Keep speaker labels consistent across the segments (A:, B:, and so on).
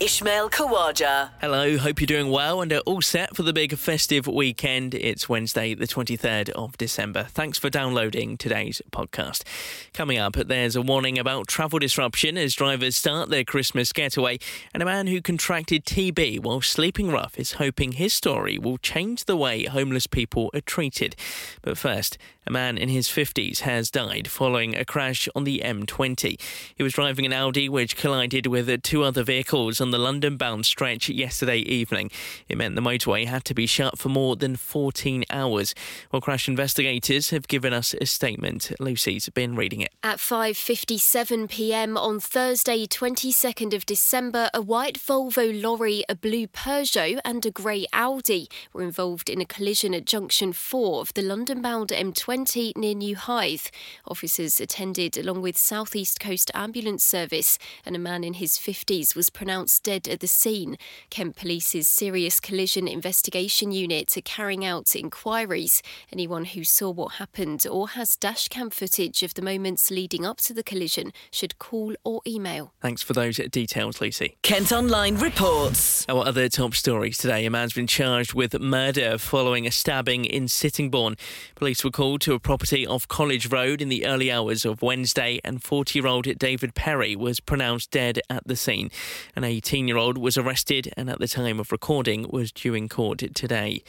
A: Ishmael Kawaja.
B: Hello, hope you're doing well and are all set for the big festive weekend. It's Wednesday, the 23rd of December. Thanks for downloading today's podcast. Coming up, there's a warning about travel disruption as drivers start their Christmas getaway, and a man who contracted TB while sleeping rough is hoping his story will change the way homeless people are treated. But first, a man in his 50s has died following a crash on the M20. He was driving an Audi which collided with two other vehicles on the London bound stretch yesterday evening. It meant the motorway had to be shut for more than 14 hours. Well, crash investigators have given us a statement. Lucy's been reading it.
C: At 5:57 p.m. on Thursday, 22nd of December, a white Volvo lorry, a blue Peugeot, and a grey Audi were involved in a collision at junction 4 of the London-bound M20 near New Hythe. Officers attended along with South East Coast Ambulance Service, and a man in his 50s was pronounced dead at the scene. Kent Police's Serious Collision Investigation Unit are carrying out inquiries. Anyone who saw what happened or has dashcam footage of the moments leading up to the collision should call or email.
B: Thanks for those details, Lucy.
A: Kent Online reports.
B: Our other top stories today. A man's been charged with murder following a stabbing in Sittingbourne. Police were called to a property off College Road in the early hours of Wednesday, and 40 year old David Perry was pronounced dead at the scene. An 18 year old was arrested and at the time of recording was due in court today.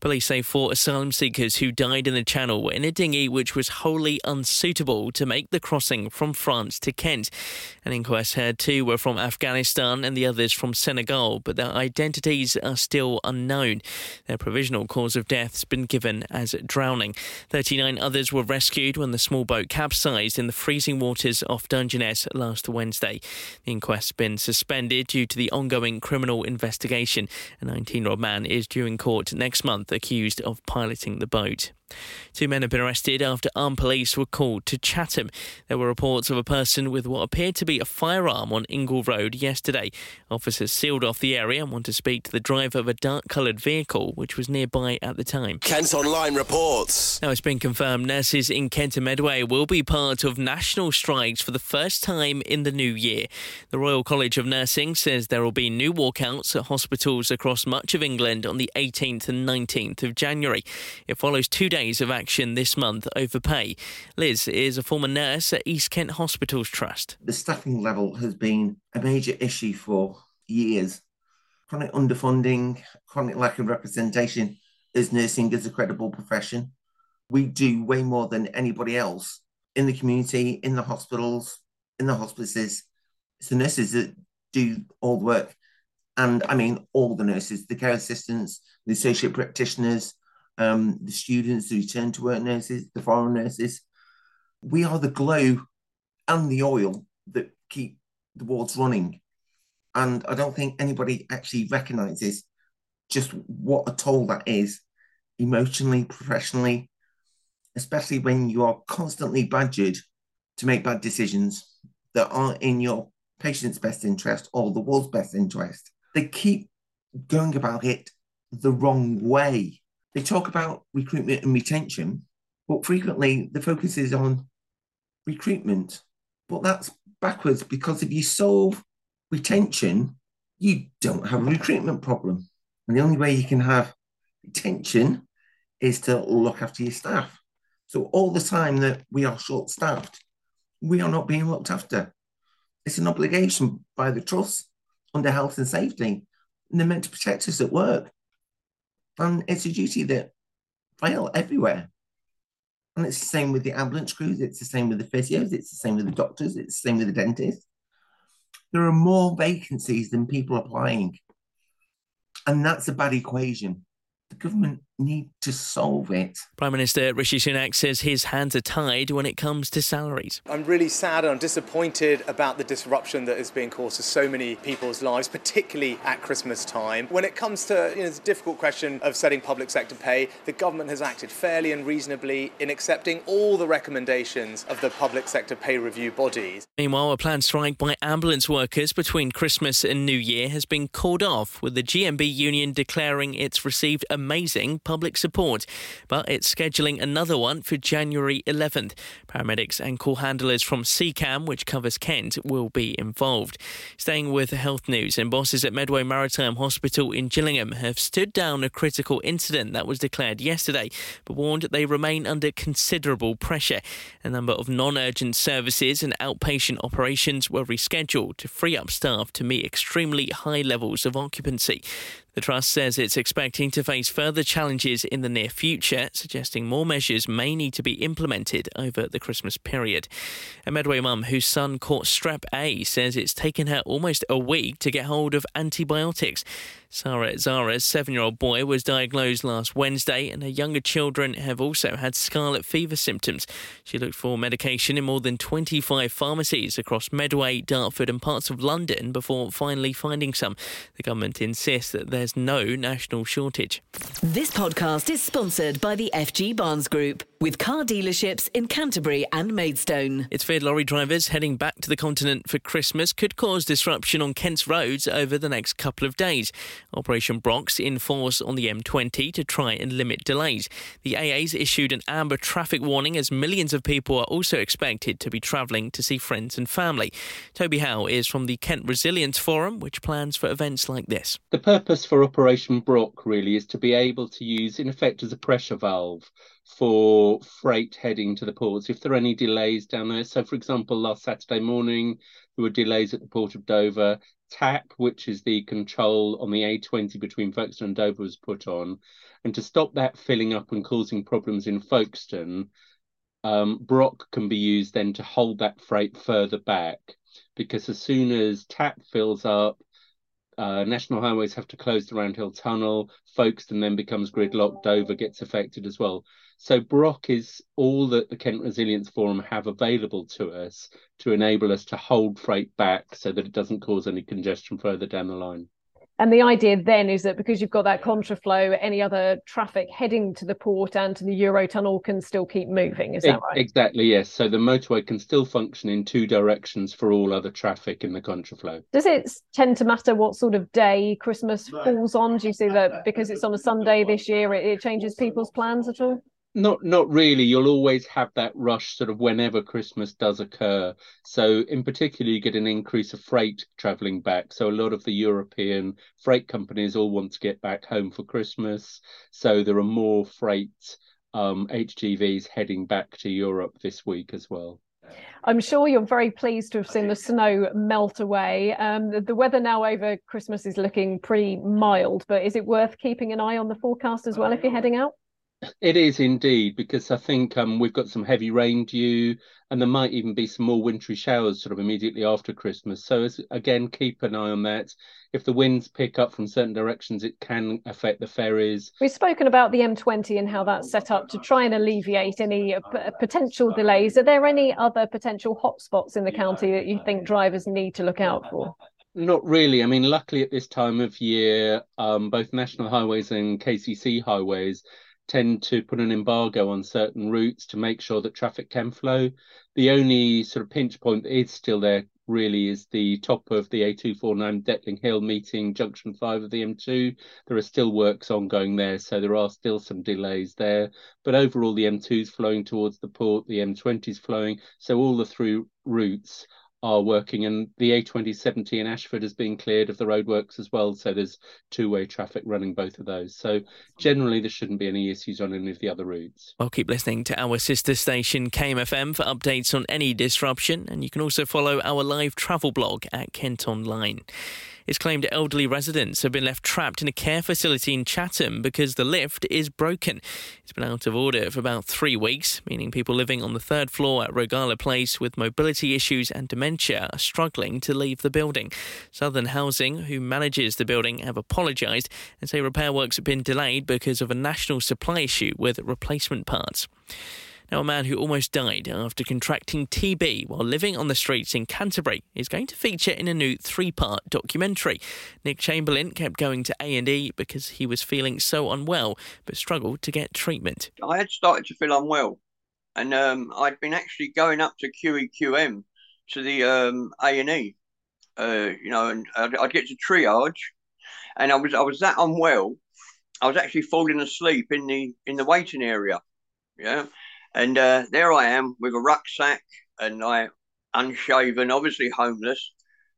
B: Police say four asylum seekers who died in the channel were in a dinghy which was wholly unsuitable to make the crossing from France to Kent. An inquest heard two were from Afghanistan and the others from Senegal, but their identities are still unknown. Their provisional cause of death has been given as drowning. 39 others were rescued when the small boat capsized in the freezing waters off Dungeness last Wednesday. The inquest's been suspended due to the ongoing criminal investigation. A 19 year old man is due in court next month accused of piloting the boat. Two men have been arrested after armed police were called to Chatham. There were reports of a person with what appeared to be a firearm on Ingle Road yesterday. Officers sealed off the area and want to speak to the driver of a dark coloured vehicle which was nearby at the time.
D: Kent Online reports.
B: Now it's been confirmed nurses in Kent and Medway will be part of national strikes for the first time in the new year. The Royal College of Nursing says there will be new walkouts at hospitals across much of England on the 18th and 19th of January. It follows two days of action this month over pay. Liz is a former nurse at East Kent Hospitals Trust.
E: The staffing level has been a major issue for years. Chronic underfunding, chronic lack of representation as nursing is a credible profession. We do way more than anybody else in the community, in the hospitals, in the hospices. It's the nurses that do all the work. And I mean, all the nurses, the care assistants, the associate practitioners, um, the students, the return to work nurses, the foreign nurses. We are the glue and the oil that keep the wards running. And I don't think anybody actually recognizes just what a toll that is emotionally, professionally, especially when you are constantly badgered to make bad decisions that aren't in your patient's best interest or the world's best interest. They keep going about it the wrong way. They talk about recruitment and retention, but frequently the focus is on recruitment. But that's backwards because if you solve retention, you don't have a recruitment problem. And the only way you can have retention is to look after your staff. So all the time that we are short staffed, we are not being looked after. It's an obligation by the trust under health and safety. And they're meant to protect us at work. And it's a duty that fail everywhere. And it's the same with the ambulance crews, it's the same with the physios, it's the same with the doctors, it's the same with the dentists. There are more vacancies than people applying. And that's a bad equation. The government need to solve it.
B: Prime Minister Rishi Sunak says his hands are tied when it comes to salaries.
F: I'm really sad and I'm disappointed about the disruption that is being caused to so many people's lives, particularly at Christmas time. When it comes to you know, the difficult question of setting public sector pay, the government has acted fairly and reasonably in accepting all the recommendations of the public sector pay review bodies.
B: Meanwhile, a planned strike by ambulance workers between Christmas and New Year has been called off, with the GMB union declaring it's received amazing public support, but it's scheduling another one for January 11th. Paramedics and call handlers from SECAmb, which covers Kent, will be involved. Staying with health news, and bosses at Medway Maritime Hospital in Gillingham have stood down a critical incident that was declared yesterday, but warned they remain under considerable pressure. A number of non urgent services and outpatient operations were rescheduled to free up staff to meet extremely high levels of occupancy. The Trust says it's expecting to face further challenges in the near future, suggesting more measures may need to be implemented over the Christmas period. A Medway mum whose son caught strep A says it's taken her almost a week to get hold of antibiotics. Sarah Zara's seven year old boy was diagnosed last Wednesday, and her younger children have also had scarlet fever symptoms. She looked for medication in more than 25 pharmacies across Medway, Dartford, and parts of London before finally finding some. The government insists that there's no national shortage.
A: This podcast is sponsored by the FG Barnes Group with car dealerships in Canterbury and Maidstone.
B: It's feared lorry drivers heading back to the continent for Christmas could cause disruption on Kent's roads over the next couple of days. Operation Brock's in force on the M20 to try and limit delays. The AA's issued an amber traffic warning as millions of people are also expected to be travelling to see friends and family. Toby Howe is from the Kent Resilience Forum, which plans for events like this.
G: The purpose for Operation Brock really is to be able to use, in effect, as a pressure valve for freight heading to the ports if there are any delays down there. So, for example, last Saturday morning, there were delays at the port of Dover. TAP, which is the control on the A20 between Folkestone and Dover, was put on. And to stop that filling up and causing problems in Folkestone, um, Brock can be used then to hold that freight further back. Because as soon as TAP fills up, uh, national highways have to close the Roundhill Tunnel. Folkestone then becomes gridlocked. Dover gets affected as well. So Brock is all that the Kent Resilience Forum have available to us to enable us to hold freight back so that it doesn't cause any congestion further down the line.
H: And the idea then is that because you've got that contraflow, any other traffic heading to the port and to the Eurotunnel can still keep moving. Is that right?
G: Exactly, yes. So the motorway can still function in two directions for all other traffic in the contraflow.
H: Does it tend to matter what sort of day Christmas falls on? Do you see that because it's on a Sunday this year, it, it changes people's plans at all?
G: Not not really. You'll always have that rush sort of whenever Christmas does occur. So in particular, you get an increase of freight travelling back. So a lot of the European freight companies all want to get back home for Christmas. So there are more freight um, HGVs heading back to Europe this week as well.
H: I'm sure you're very pleased to have seen the snow melt away. Um, the, the, weather now over Christmas is looking pretty mild, but is it worth keeping an eye on the forecast as well if you're heading out?
G: It is indeed because I think um, we've got some heavy rain due, and there might even be some more wintry showers sort of immediately after Christmas. So as, again, keep an eye on that. If the winds pick up from certain directions, it can affect the ferries.
H: We've spoken about the M20 and how that's set up to try and alleviate any uh, p- potential delays. Are there any other potential hotspots in the county that you think drivers need to look out for?
G: Not really. I mean, luckily at this time of year, um, both national highways and KCC highways tend to put an embargo on certain routes to make sure that traffic can flow. The only sort of pinch point that is still there really is the top of the A249 Detling Hill meeting junction 5 of the M2. There are still works ongoing there, so there are still some delays there. But overall, the M2 is flowing towards the port, the M20 is flowing, so all the through routes are working, and the A2070 in Ashford is being cleared of the roadworks as well. So there's two-way traffic running both of those. So generally, there shouldn't be any issues on any of the other routes.
B: Well, keep listening to our sister station KMFM for updates on any disruption, and you can also follow our live travel blog at Kent Online. It's claimed elderly residents have been left trapped in a care facility in Chatham because the lift is broken. It's been out of order for about three weeks, meaning people living on the third floor at Regala Place with mobility issues and dementia are struggling to leave the building. Southern Housing, who manages the building, have apologised and say repair works have been delayed because of a national supply issue with replacement parts. Now, a man who almost died after contracting TB while living on the streets in Canterbury is going to feature in a new three-part documentary. Nick Chamberlain kept going to A&E because he was feeling so unwell, but struggled to get treatment.
I: I had started to feel unwell, and um, I'd been actually going up to QEQM to the um, A&E, uh, you know, and I'd, I'd get to triage, and I was I was that unwell, I was actually falling asleep in the in the waiting area, yeah. And uh, there I am with a rucksack and I unshaven, obviously homeless.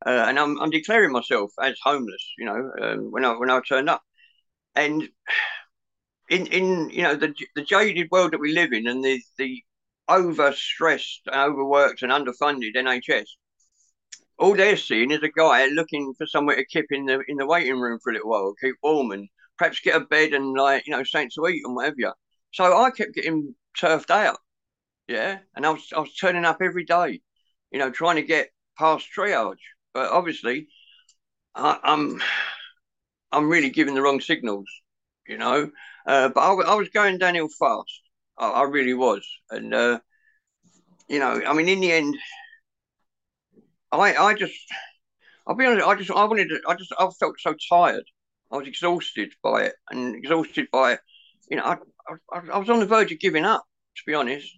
I: Uh, and I'm, I'm declaring myself as homeless, you know, um, when I when I turned up. And in in you know the the jaded world that we live in and the the overstressed, overworked, and underfunded NHS, all they're seeing is a guy looking for somewhere to keep in the in the waiting room for a little while, keep warm, and perhaps get a bed and like you know something to eat and whatever. So I kept getting turfed out. Yeah. And I was, I was turning up every day, you know, trying to get past triage. But obviously, I, I'm, I'm really giving the wrong signals, you know. Uh, but I, I, was going downhill fast. I, I really was. And, uh, you know, I mean, in the end, I, I just, I'll be honest, I just, I wanted to, I just, I felt so tired. I was exhausted by it and exhausted by. You know, I, I, I was on the verge of giving up, to be honest.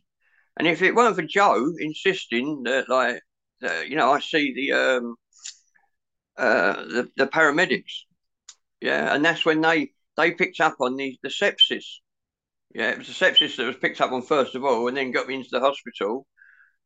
I: And if it weren't for Joe insisting that, like, that, you know, I see the um, uh, the, the paramedics, yeah, and that's when they they picked up on the the sepsis. Yeah, it was the sepsis that was picked up on first of all, and then got me into the hospital.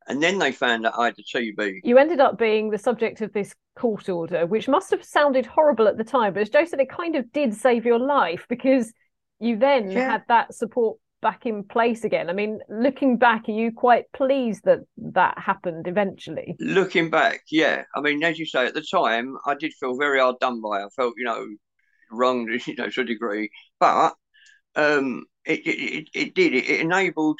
I: And then they found that I had the TB.
H: You ended up being the subject of this court order, which must have sounded horrible at the time. But as Joe said, it kind of did save your life because you then yeah. had that support back in place again. I mean, looking back, are you quite pleased that that happened eventually?
I: Looking back, yeah. I mean, as you say, at the time, I did feel very hard done by. I felt, you know, wronged, you know, to a degree. But um, it, it, it did. It, it enabled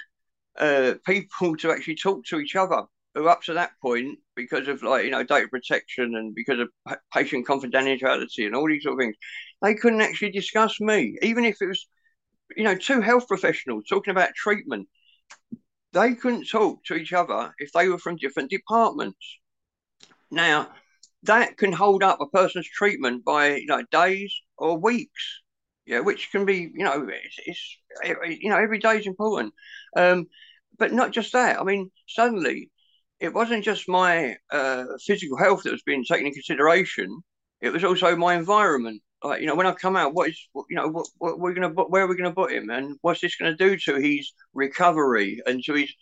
I: uh, people to actually talk to each other who up to that point, because of like, you know, data protection and because of patient confidentiality and all these sort of things, they couldn't actually discuss me, even if it was, you know, two health professionals talking about treatment. They couldn't talk to each other if they were from different departments. Now, that can hold up a person's treatment by you know days or weeks. Yeah, which can be you know it's, it's you know every day is important. Um, but not just that. I mean, suddenly it wasn't just my uh, physical health that was being taken into consideration. It was also my environment like you know when I come out, what is you know what, what we're gonna where are we gonna put him, and what's this gonna do to his recovery and to his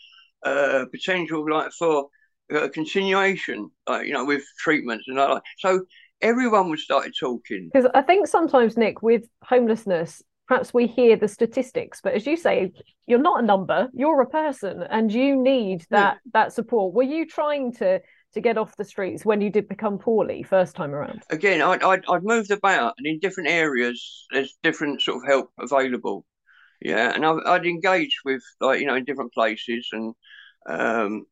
I: uh, potential like for uh, continuation, like you know with treatments and like so. Everyone was started talking
H: because I think sometimes Nick with homelessness perhaps we hear the statistics but as you say you're not a number you're a person and you need that yeah. that support were you trying to to get off the streets when you did become poorly first time around?
I: Again, I'd, I'd, I'd moved about, and in different areas, there's different sort of help available. Yeah, and I've, I'd engaged with like you know in different places, and um,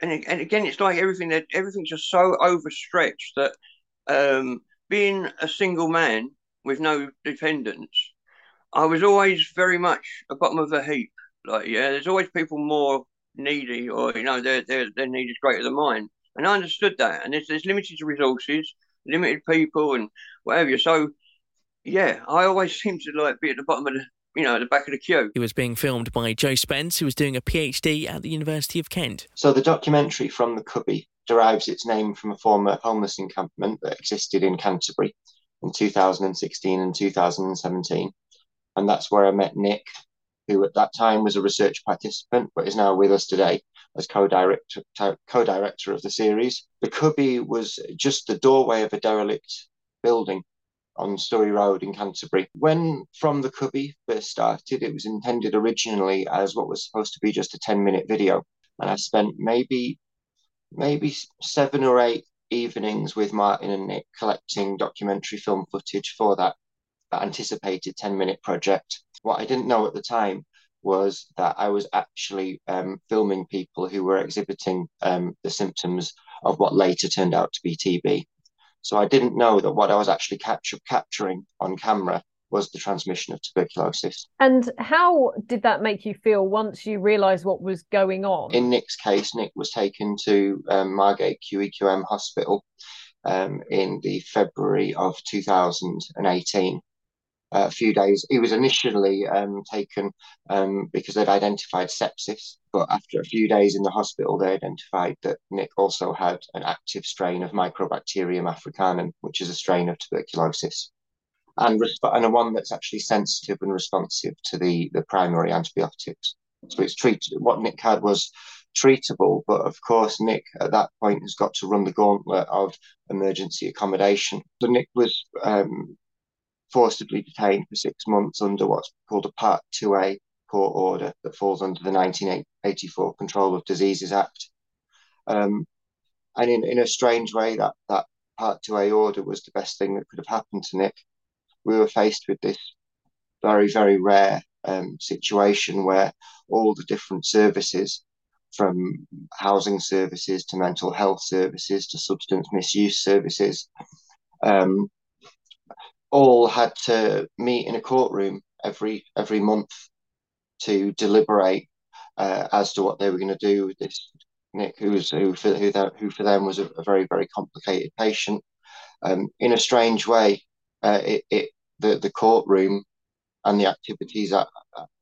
I: and and again, it's like everything that everything's just so overstretched that um, being a single man with no dependents, I was always very much a bottom of the heap. Like, yeah, there's always people more needy or you know their their their need is greater than mine and i understood that and there's, there's limited resources limited people and whatever so yeah i always seem to like be at the bottom of the you know, at the back of the queue.
B: It was being filmed by Joe Spence, who was doing a PhD at the University of Kent.
J: So the documentary from the Cubby derives its name from a former homeless encampment that existed in Canterbury in 2016 and 2017. And that's where I met Nick who at that time was a research participant but is now with us today as co-director co-director of the series. The cubby was just the doorway of a derelict building on Sturry Road in Canterbury. When From the Cubby first started, it was intended originally as what was supposed to be just a 10 minute video. And I spent maybe maybe seven or eight evenings with Martin and Nick collecting documentary film footage for that, that anticipated 10 minute project. What I didn't know at the time was that I was actually um, filming people who were exhibiting um, the symptoms of what later turned out to be TB. So I didn't know that what I was actually capture, capturing on camera was the transmission of tuberculosis.
H: And how did that make you feel once you realised what was going on?
J: In Nick's case, Nick was taken to um, Margate QEQM Hospital um, in the February of 2018 a few days. He was initially um, taken um, because they'd identified sepsis, but after a few days in the hospital, they identified that Nick also had an active strain of Mycobacterium africanum, which is a strain of tuberculosis, and, resp- and one that's actually sensitive and responsive to the, the primary antibiotics. So it's treated. What Nick had was treatable, but of course, Nick at that point has got to run the gauntlet of emergency accommodation. So Nick was um, forcibly detained for six months under what's called a Part 2A court order that falls under the 1984 Control of Diseases Act. Um, and in, in a strange way, that, that Part 2A order was the best thing that could have happened to Nick. We were faced with this very, very rare um, situation where all the different services, from housing services to mental health services to substance misuse services, um, all had to meet in a courtroom every every month to deliberate uh, as to what they were going to do with this Nick, who was who for who, that, who for them was a, a very very complicated patient. Um, in a strange way, uh, it, it the the courtroom and the activities at,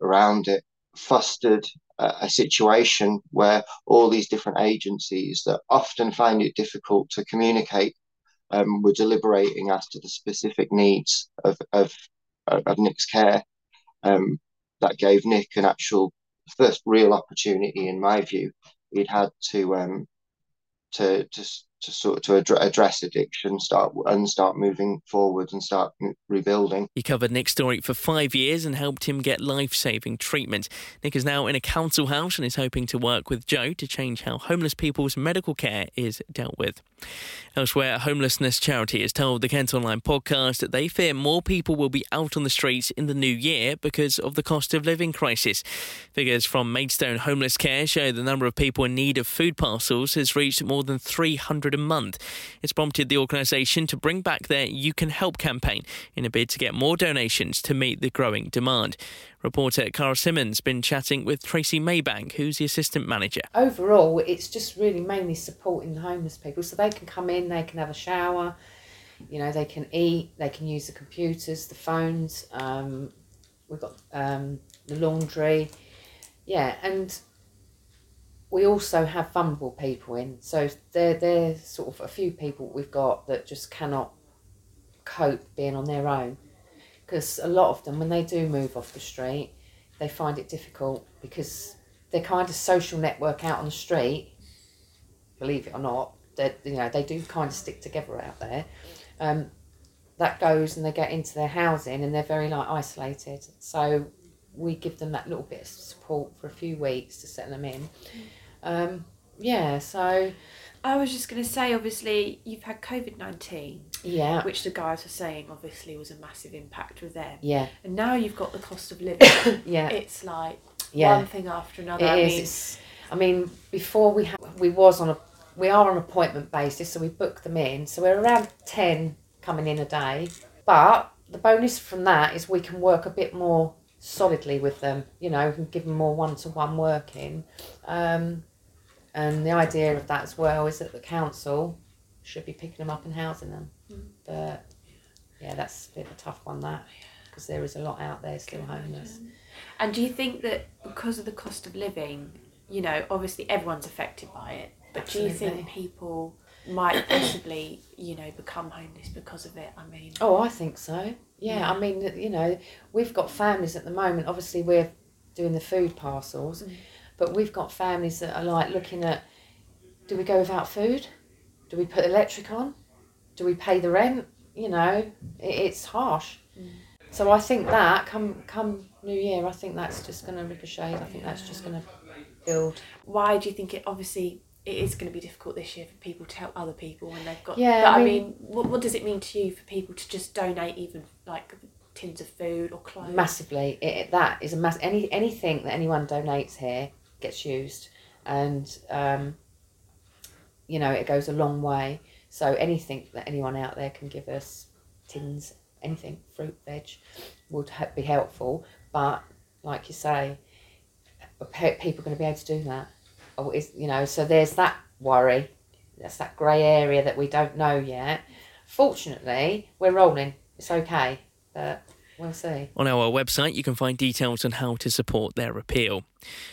J: around it fostered a, a situation where all these different agencies that often find it difficult to communicate um, were deliberating as to the specific needs of of, of Nick's care. Um, that gave Nick an actual first real opportunity, in my view. He'd had to um, to to to sort to address addiction, start and start moving forward and start rebuilding.
B: He covered Nick's story for five years and helped him get life-saving treatment. Nick is now in a council house and is hoping to work with Joe to change how homeless people's medical care is dealt with. Elsewhere, a homelessness charity has told the Kent Online podcast that they fear more people will be out on the streets in the new year because of the cost of living crisis. Figures from Maidstone Homeless Care show the number of people in need of food parcels has reached more than 300 a month. It's prompted the organisation to bring back their You Can Help campaign in a bid to get more donations to meet the growing demand. Reporter Cara Simmons been chatting with Tracy Maybank, who's the assistant manager.
K: Overall, it's just really mainly supporting the homeless people so they can come in, they can have a shower, you know, they can eat, they can use the computers, the phones. Um, we've got um, the laundry, yeah, and we also have vulnerable people in. So there, there's sort of a few people we've got that just cannot cope being on their own because a lot of them, when they do move off the street, they find it difficult because their kind of social network out on the street, believe it or not, that you know they do kind of stick together out there. Um, that goes and they get into their housing and they're very like isolated. So we give them that little bit of support for a few weeks to settle them in. Um, yeah, so
L: I was just going to say, obviously, you've had COVID 19.
K: Yeah.
L: Which the guys were saying, obviously, was a massive impact with them.
K: Yeah.
L: And now you've got the cost of living.
K: yeah.
L: It's like yeah. one thing after another.
K: It
L: I
K: is.
L: Mean,
K: it's, I mean, before we ha- we was on a we are on appointment basis, so we book them in. So we're around ten coming in a day. But the bonus from that is we can work a bit more solidly with them. You know, we can give them more one to one working. Um, and the idea of that as well is that the council should be picking them up and housing them. Mm. But yeah, that's a bit of a tough one that because there is a lot out there still homeless.
L: And do you think that because of the cost of living, you know, obviously everyone's affected by it, but Absolutely. do you think people might possibly, you know, become homeless because of it? I mean,
K: oh, I think so. Yeah, yeah. I mean, you know, we've got families at the moment. Obviously, we're doing the food parcels. Mm but we've got families that are like looking at do we go without food? Do we put electric on? Do we pay the rent? You know, it, it's harsh. Mm. So I think that come come New Year, I think that's just going to ricochet. I think that's just going to build.
L: Why do you think it? Obviously, it is going to be difficult this year for people to help other people when they've got.
K: Yeah,
L: but
K: I
L: I
K: mean-
L: mean, what, what does it mean to you for people to just donate even like tins of food or clothes?
K: massively it- that is a mass any anything that anyone donates here gets used. And um you know it goes a long way. So anything that anyone out there can give us tins anything fruit veg would he- be helpful. But like you say are pe- people going to be able to do that. Or is you know so there's that worry. That's that grey area that we don't know yet. Fortunately we're rolling. It's okay. But
B: On our website, you can find details on how to support their appeal.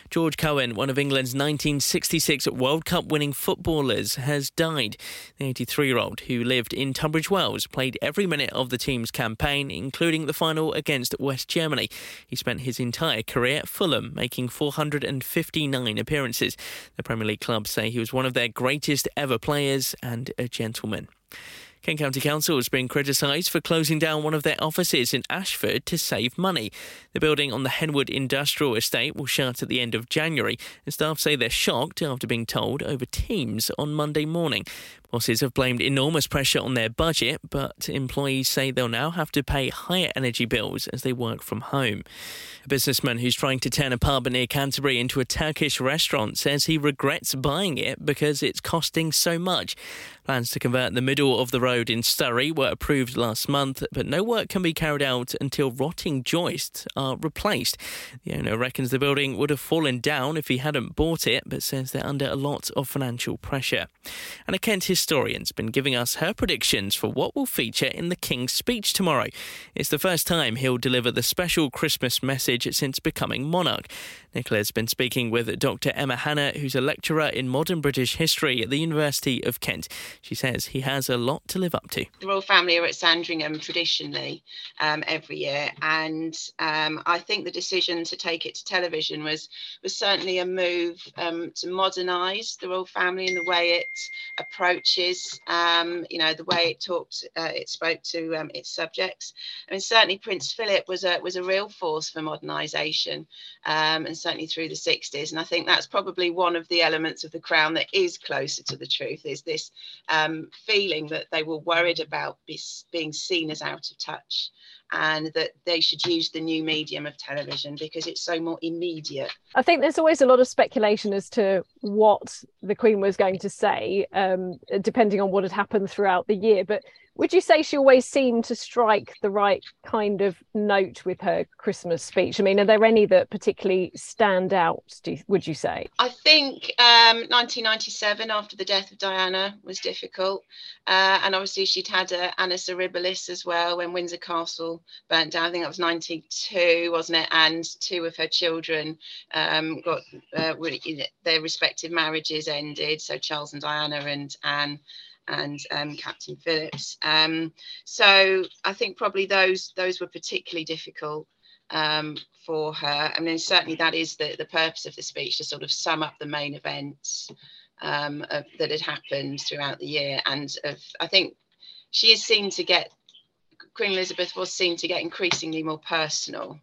B: George Cohen, one of England's 1966 World Cup winning footballers, has died. The 83 year old, who lived in Tunbridge Wells, played every minute of the team's campaign, including the final against West Germany. He spent his entire career at Fulham, making 459 appearances. The Premier League club say he was one of their greatest ever players and a gentleman. Kent County Council has been criticised for closing down one of their offices in Ashford to save money. The building on the Henwood Industrial Estate will shut at the end of January, and staff say they're shocked after being told over Teams on Monday morning. Bosses have blamed enormous pressure on their budget, but employees say they'll now have to pay higher energy bills as they work from home. A businessman who's trying to turn a pub near Canterbury into a Turkish restaurant says he regrets buying it because it's costing so much. Plans to convert the middle of the road in Sturry were approved last month, but no work can be carried out until rotting joists are replaced. The owner reckons the building would have fallen down if he hadn't bought it, but says they're under a lot of financial pressure. And a Kent historian's been giving us her predictions for what will feature in the King's speech tomorrow. It's the first time he'll deliver the special Christmas message since becoming monarch. Nicola's been speaking with Dr. Emma Hanna, who's a lecturer in modern British history at the University of Kent. She says he has a lot to live up to.
M: the royal family are at Sandringham traditionally um, every year, and um, I think the decision to take it to television was was certainly a move um, to modernise the royal family in the way it approaches, um, you know, the way it talked, uh, it spoke to um, its subjects. I mean, certainly Prince Philip was a was a real force for modernisation, um, and certainly through the 60s. And I think that's probably one of the elements of the crown that is closer to the truth is this um, feeling that they were worried about be, being seen as out of touch and that they should use the new medium of television because it's so more immediate.
H: I think there's always a lot of speculation as to what the Queen was going to say, um, depending on what had happened throughout the year. But would you say she always seemed to strike the right kind of note with her Christmas speech? I mean, are there any that particularly stand out, do you, would you say?
M: I think um, 1997, after the death of Diana, was difficult. Uh, and obviously, she'd had uh, Annus Horribilis as well when Windsor Castle burnt down. I think that was 92, wasn't it? And two of her children um, got uh, their respective marriages ended. So Charles and Diana and Anne and um, Captain Phillips. Um, so I think probably those those were particularly difficult um, for her. I mean, certainly that is the, the purpose of the speech to sort of sum up the main events um, of, that had happened throughout the year. And of, I think she is seen to get, Queen Elizabeth was seen to get increasingly more personal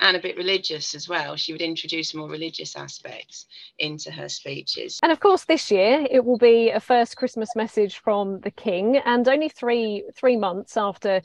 M: and a bit religious as well. She would introduce more religious aspects into her speeches.
H: And of course, this year it will be a first Christmas message from the King, and only three three months after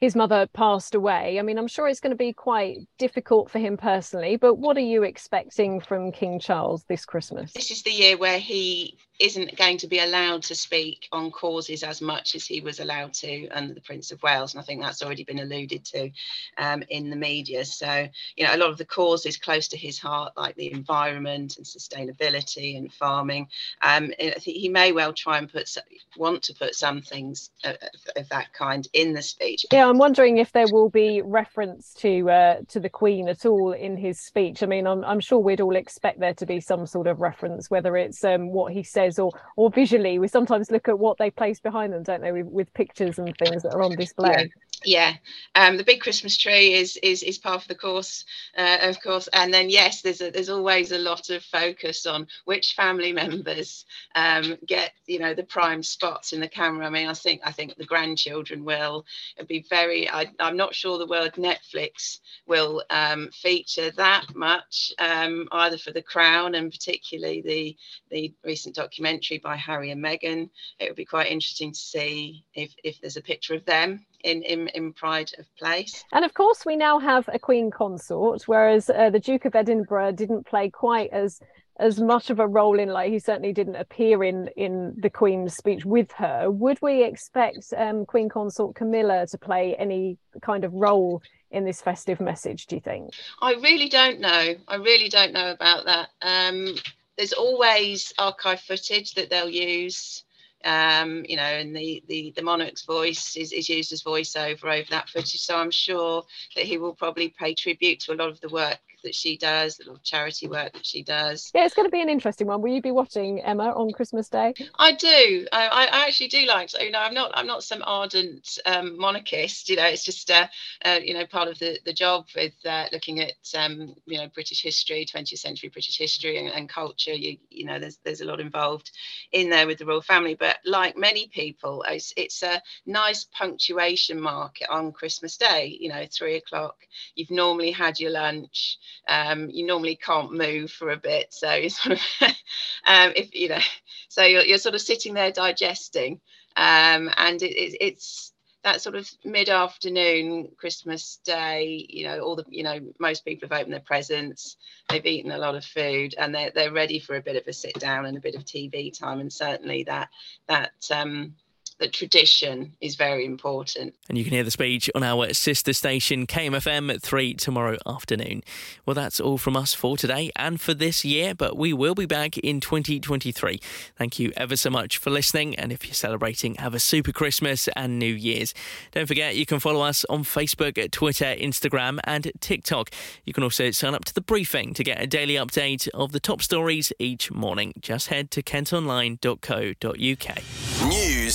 H: his mother passed away. I mean, I'm sure it's going to be quite difficult for him personally. But what are you expecting from King Charles this Christmas?
M: This is the year where he isn't going to be allowed to speak on causes as much as he was allowed to under the Prince of Wales. And I think that's already been alluded to um, in the media. So, you know, a lot of the causes close to his heart, like the environment and sustainability and farming, um, I think he may well try and put, want to put some things of, of that kind in the speech.
H: Yeah, I'm wondering if there will be reference to uh, to the Queen at all in his speech. I mean, I'm, I'm sure we'd all expect there to be some sort of reference, whether it's um, what he or or visually. We sometimes look at what they place behind them, don't they, with, with pictures and things that are on display.
M: Yeah, um, the big Christmas tree is is is part of the course, uh, of course, and then yes, there's a, there's always a lot of focus on which family members um, get you know the prime spots in the camera. I mean, I think I think the grandchildren will. It'd be very. I, am not sure the word Netflix will um, feature that much um, either for the Crown and particularly the the recent documentary by Harry and Meghan. It would be quite interesting to see if if there's a picture of them in, in, in pride of place.
H: And of course, we now have a Queen consort, whereas uh, the Duke of Edinburgh didn't play quite as as much of a role in like he certainly didn't appear in in the queen's speech with her. Would we expect um, queen consort camilla to play any kind of role in this festive message do you think?
M: I really don't know. I really don't know about that. Um, there's always archive footage that they'll use um, you know, and the, the, the monarch's voice is, is used as voiceover over that footage. So I'm sure that he will probably pay tribute to a lot of the work that she does, the little charity work that she does.
H: Yeah, it's going to be an interesting one. Will you be watching Emma on Christmas Day?
M: I do. I, I actually do like. So, you know, I'm not. I'm not some ardent um, monarchist. You know, it's just uh, uh, you know part of the the job with uh, looking at um, you know British history, 20th century British history and, and culture. You you know, there's there's a lot involved in there with the royal family. But like many people, it's, it's a nice punctuation mark on Christmas Day. You know, three o'clock. You've normally had your lunch um, you normally can't move for a bit. So you sort of, um, if you know, so you're, you're sort of sitting there digesting, um, and it, it, it's that sort of mid-afternoon Christmas day. You know, all the you know most people have opened their presents, they've eaten a lot of food, and they're they're ready for a bit of a sit down and a bit of TV time. And certainly that that um, that tradition is very important.
B: And you can hear the speech on our sister station, KMFM, at 3 tomorrow afternoon. Well, that's all from us for today and for this year, but we will be back in 2023. Thank you ever so much for listening. And if you're celebrating, have a super Christmas and New Year's. Don't forget, you can follow us on Facebook, Twitter, Instagram, and TikTok. You can also sign up to the briefing to get a daily update of the top stories each morning. Just head to kentonline.co.uk.